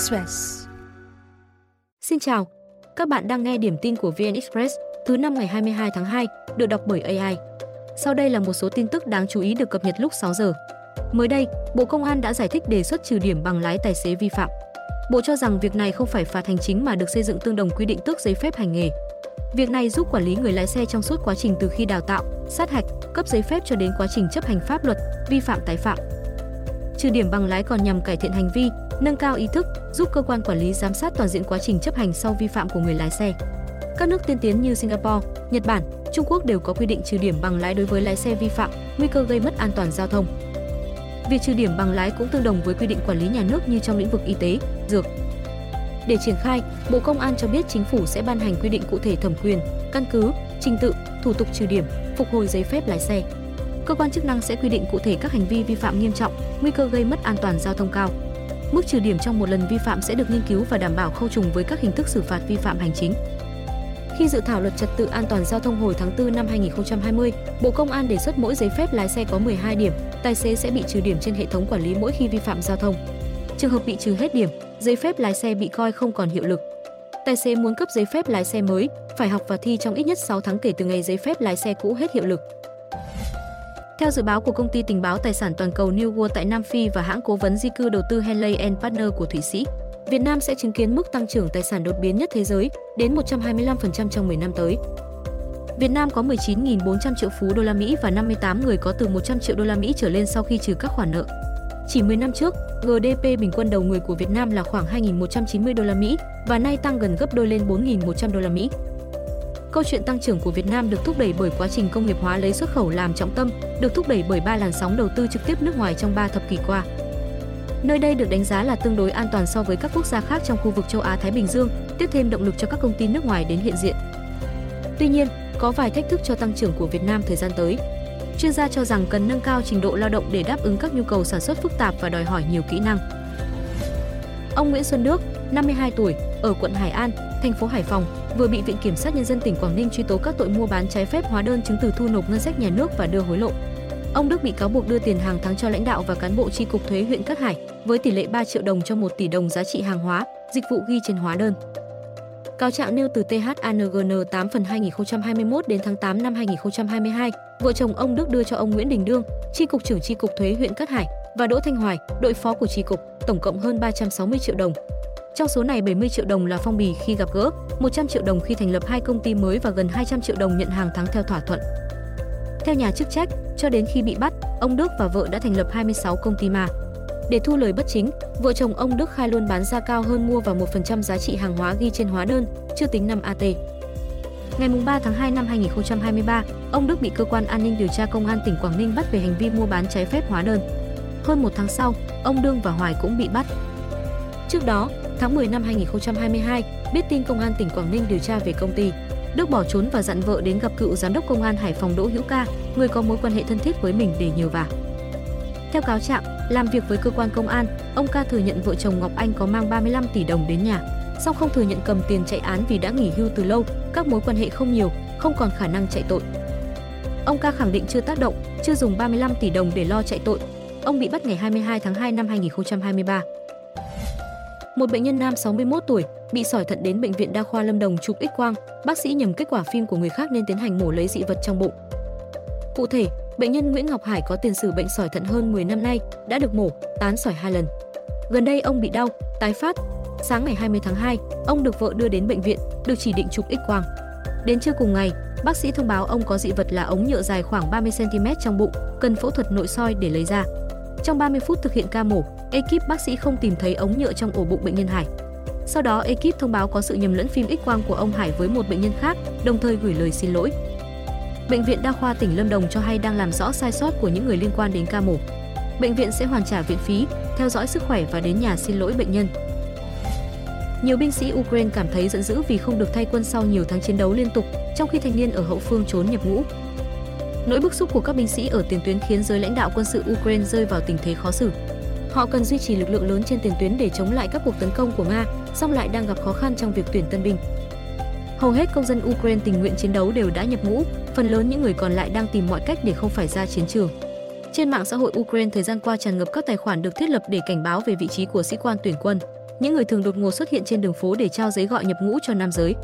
Express. Xin chào, các bạn đang nghe điểm tin của VN Express thứ năm ngày 22 tháng 2, được đọc bởi AI. Sau đây là một số tin tức đáng chú ý được cập nhật lúc 6 giờ. Mới đây, Bộ Công an đã giải thích đề xuất trừ điểm bằng lái tài xế vi phạm. Bộ cho rằng việc này không phải phạt hành chính mà được xây dựng tương đồng quy định tước giấy phép hành nghề. Việc này giúp quản lý người lái xe trong suốt quá trình từ khi đào tạo, sát hạch, cấp giấy phép cho đến quá trình chấp hành pháp luật, vi phạm tái phạm. Trừ điểm bằng lái còn nhằm cải thiện hành vi, nâng cao ý thức, giúp cơ quan quản lý giám sát toàn diện quá trình chấp hành sau vi phạm của người lái xe. Các nước tiên tiến như Singapore, Nhật Bản, Trung Quốc đều có quy định trừ điểm bằng lái đối với lái xe vi phạm, nguy cơ gây mất an toàn giao thông. Việc trừ điểm bằng lái cũng tương đồng với quy định quản lý nhà nước như trong lĩnh vực y tế, dược. Để triển khai, Bộ Công an cho biết chính phủ sẽ ban hành quy định cụ thể thẩm quyền, căn cứ, trình tự, thủ tục trừ điểm, phục hồi giấy phép lái xe. Cơ quan chức năng sẽ quy định cụ thể các hành vi vi phạm nghiêm trọng, nguy cơ gây mất an toàn giao thông cao. Mức trừ điểm trong một lần vi phạm sẽ được nghiên cứu và đảm bảo khâu trùng với các hình thức xử phạt vi phạm hành chính. Khi dự thảo luật trật tự an toàn giao thông hồi tháng 4 năm 2020, Bộ Công an đề xuất mỗi giấy phép lái xe có 12 điểm, tài xế sẽ bị trừ điểm trên hệ thống quản lý mỗi khi vi phạm giao thông. Trường hợp bị trừ hết điểm, giấy phép lái xe bị coi không còn hiệu lực. Tài xế muốn cấp giấy phép lái xe mới, phải học và thi trong ít nhất 6 tháng kể từ ngày giấy phép lái xe cũ hết hiệu lực. Theo dự báo của công ty tình báo tài sản toàn cầu New World tại Nam Phi và hãng cố vấn di cư đầu tư Henley Partner của Thụy Sĩ, Việt Nam sẽ chứng kiến mức tăng trưởng tài sản đột biến nhất thế giới, đến 125% trong 10 năm tới. Việt Nam có 19.400 triệu phú đô la Mỹ và 58 người có từ 100 triệu đô la Mỹ trở lên sau khi trừ các khoản nợ. Chỉ 10 năm trước, GDP bình quân đầu người của Việt Nam là khoảng 2.190 đô la Mỹ và nay tăng gần gấp đôi lên 4.100 đô la Mỹ. Câu chuyện tăng trưởng của Việt Nam được thúc đẩy bởi quá trình công nghiệp hóa lấy xuất khẩu làm trọng tâm, được thúc đẩy bởi ba làn sóng đầu tư trực tiếp nước ngoài trong 3 thập kỷ qua. Nơi đây được đánh giá là tương đối an toàn so với các quốc gia khác trong khu vực châu Á Thái Bình Dương, tiếp thêm động lực cho các công ty nước ngoài đến hiện diện. Tuy nhiên, có vài thách thức cho tăng trưởng của Việt Nam thời gian tới. Chuyên gia cho rằng cần nâng cao trình độ lao động để đáp ứng các nhu cầu sản xuất phức tạp và đòi hỏi nhiều kỹ năng. Ông Nguyễn Xuân Đức, 52 tuổi, ở quận Hải An, thành phố Hải Phòng, vừa bị Viện Kiểm sát Nhân dân tỉnh Quảng Ninh truy tố các tội mua bán trái phép hóa đơn chứng từ thu nộp ngân sách nhà nước và đưa hối lộ. Ông Đức bị cáo buộc đưa tiền hàng tháng cho lãnh đạo và cán bộ tri cục thuế huyện Cát Hải với tỷ lệ 3 triệu đồng cho 1 tỷ đồng giá trị hàng hóa, dịch vụ ghi trên hóa đơn. Cáo trạng nêu từ THANGN 8 phần 2021 đến tháng 8 năm 2022, vợ chồng ông Đức đưa cho ông Nguyễn Đình Đương, tri cục trưởng tri cục thuế huyện Cát Hải và Đỗ Thanh Hoài, đội phó của tri cục, tổng cộng hơn 360 triệu đồng. Trong số này 70 triệu đồng là phong bì khi gặp gỡ, 100 triệu đồng khi thành lập hai công ty mới và gần 200 triệu đồng nhận hàng tháng theo thỏa thuận. Theo nhà chức trách, cho đến khi bị bắt, ông Đức và vợ đã thành lập 26 công ty ma. Để thu lời bất chính, vợ chồng ông Đức khai luôn bán ra cao hơn mua vào 1% giá trị hàng hóa ghi trên hóa đơn, chưa tính năm AT. Ngày 3 tháng 2 năm 2023, ông Đức bị cơ quan an ninh điều tra công an tỉnh Quảng Ninh bắt về hành vi mua bán trái phép hóa đơn. Hơn một tháng sau, ông Đương và Hoài cũng bị bắt. Trước đó, tháng 10 năm 2022, biết tin công an tỉnh Quảng Ninh điều tra về công ty, Đức bỏ trốn và dặn vợ đến gặp cựu giám đốc công an Hải Phòng Đỗ Hữu Ca, người có mối quan hệ thân thiết với mình để nhờ vả. Theo cáo trạng, làm việc với cơ quan công an, ông Ca thừa nhận vợ chồng Ngọc Anh có mang 35 tỷ đồng đến nhà, song không thừa nhận cầm tiền chạy án vì đã nghỉ hưu từ lâu, các mối quan hệ không nhiều, không còn khả năng chạy tội. Ông Ca khẳng định chưa tác động, chưa dùng 35 tỷ đồng để lo chạy tội. Ông bị bắt ngày 22 tháng 2 năm 2023. Một bệnh nhân nam 61 tuổi bị sỏi thận đến bệnh viện đa khoa Lâm Đồng chụp X-quang, bác sĩ nhầm kết quả phim của người khác nên tiến hành mổ lấy dị vật trong bụng. Cụ thể, bệnh nhân Nguyễn Ngọc Hải có tiền sử bệnh sỏi thận hơn 10 năm nay, đã được mổ, tán sỏi hai lần. Gần đây ông bị đau, tái phát. Sáng ngày 20 tháng 2, ông được vợ đưa đến bệnh viện, được chỉ định chụp X-quang. Đến trưa cùng ngày, bác sĩ thông báo ông có dị vật là ống nhựa dài khoảng 30 cm trong bụng, cần phẫu thuật nội soi để lấy ra. Trong 30 phút thực hiện ca mổ, ekip bác sĩ không tìm thấy ống nhựa trong ổ bụng bệnh nhân Hải. Sau đó, ekip thông báo có sự nhầm lẫn phim X-quang của ông Hải với một bệnh nhân khác, đồng thời gửi lời xin lỗi. Bệnh viện Đa khoa tỉnh Lâm Đồng cho hay đang làm rõ sai sót của những người liên quan đến ca mổ. Bệnh viện sẽ hoàn trả viện phí, theo dõi sức khỏe và đến nhà xin lỗi bệnh nhân. Nhiều binh sĩ Ukraine cảm thấy giận dữ vì không được thay quân sau nhiều tháng chiến đấu liên tục, trong khi thanh niên ở hậu phương trốn nhập ngũ. Nỗi bức xúc của các binh sĩ ở tiền tuyến khiến giới lãnh đạo quân sự Ukraine rơi vào tình thế khó xử. Họ cần duy trì lực lượng lớn trên tiền tuyến để chống lại các cuộc tấn công của Nga, song lại đang gặp khó khăn trong việc tuyển tân binh. Hầu hết công dân Ukraine tình nguyện chiến đấu đều đã nhập ngũ, phần lớn những người còn lại đang tìm mọi cách để không phải ra chiến trường. Trên mạng xã hội Ukraine thời gian qua tràn ngập các tài khoản được thiết lập để cảnh báo về vị trí của sĩ quan tuyển quân. những người thường đột ngột xuất hiện trên đường phố để trao giấy gọi nhập ngũ cho nam giới.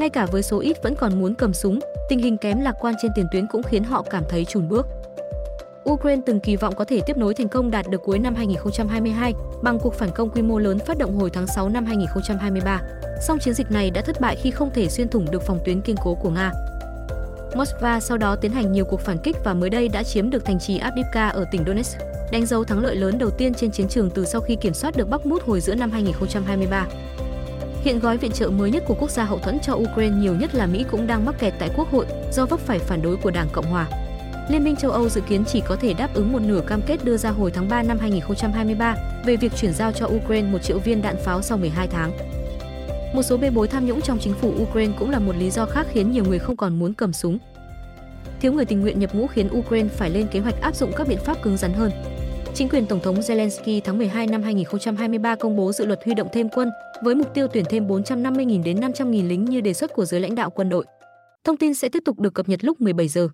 Ngay cả với số ít vẫn còn muốn cầm súng, tình hình kém lạc quan trên tiền tuyến cũng khiến họ cảm thấy chùn bước. Ukraine từng kỳ vọng có thể tiếp nối thành công đạt được cuối năm 2022 bằng cuộc phản công quy mô lớn phát động hồi tháng 6 năm 2023. Song chiến dịch này đã thất bại khi không thể xuyên thủng được phòng tuyến kiên cố của Nga. Moscow sau đó tiến hành nhiều cuộc phản kích và mới đây đã chiếm được thành trì Avdiivka ở tỉnh Donetsk, đánh dấu thắng lợi lớn đầu tiên trên chiến trường từ sau khi kiểm soát được Bắc Mút hồi giữa năm 2023. Hiện gói viện trợ mới nhất của quốc gia hậu thuẫn cho Ukraine nhiều nhất là Mỹ cũng đang mắc kẹt tại Quốc hội do vấp phải phản đối của Đảng Cộng hòa. Liên minh châu Âu dự kiến chỉ có thể đáp ứng một nửa cam kết đưa ra hồi tháng 3 năm 2023 về việc chuyển giao cho Ukraine một triệu viên đạn pháo sau 12 tháng. Một số bê bối tham nhũng trong chính phủ Ukraine cũng là một lý do khác khiến nhiều người không còn muốn cầm súng. Thiếu người tình nguyện nhập ngũ khiến Ukraine phải lên kế hoạch áp dụng các biện pháp cứng rắn hơn. Chính quyền Tổng thống Zelensky tháng 12 năm 2023 công bố dự luật huy động thêm quân với mục tiêu tuyển thêm 450.000 đến 500.000 lính như đề xuất của giới lãnh đạo quân đội. Thông tin sẽ tiếp tục được cập nhật lúc 17 giờ.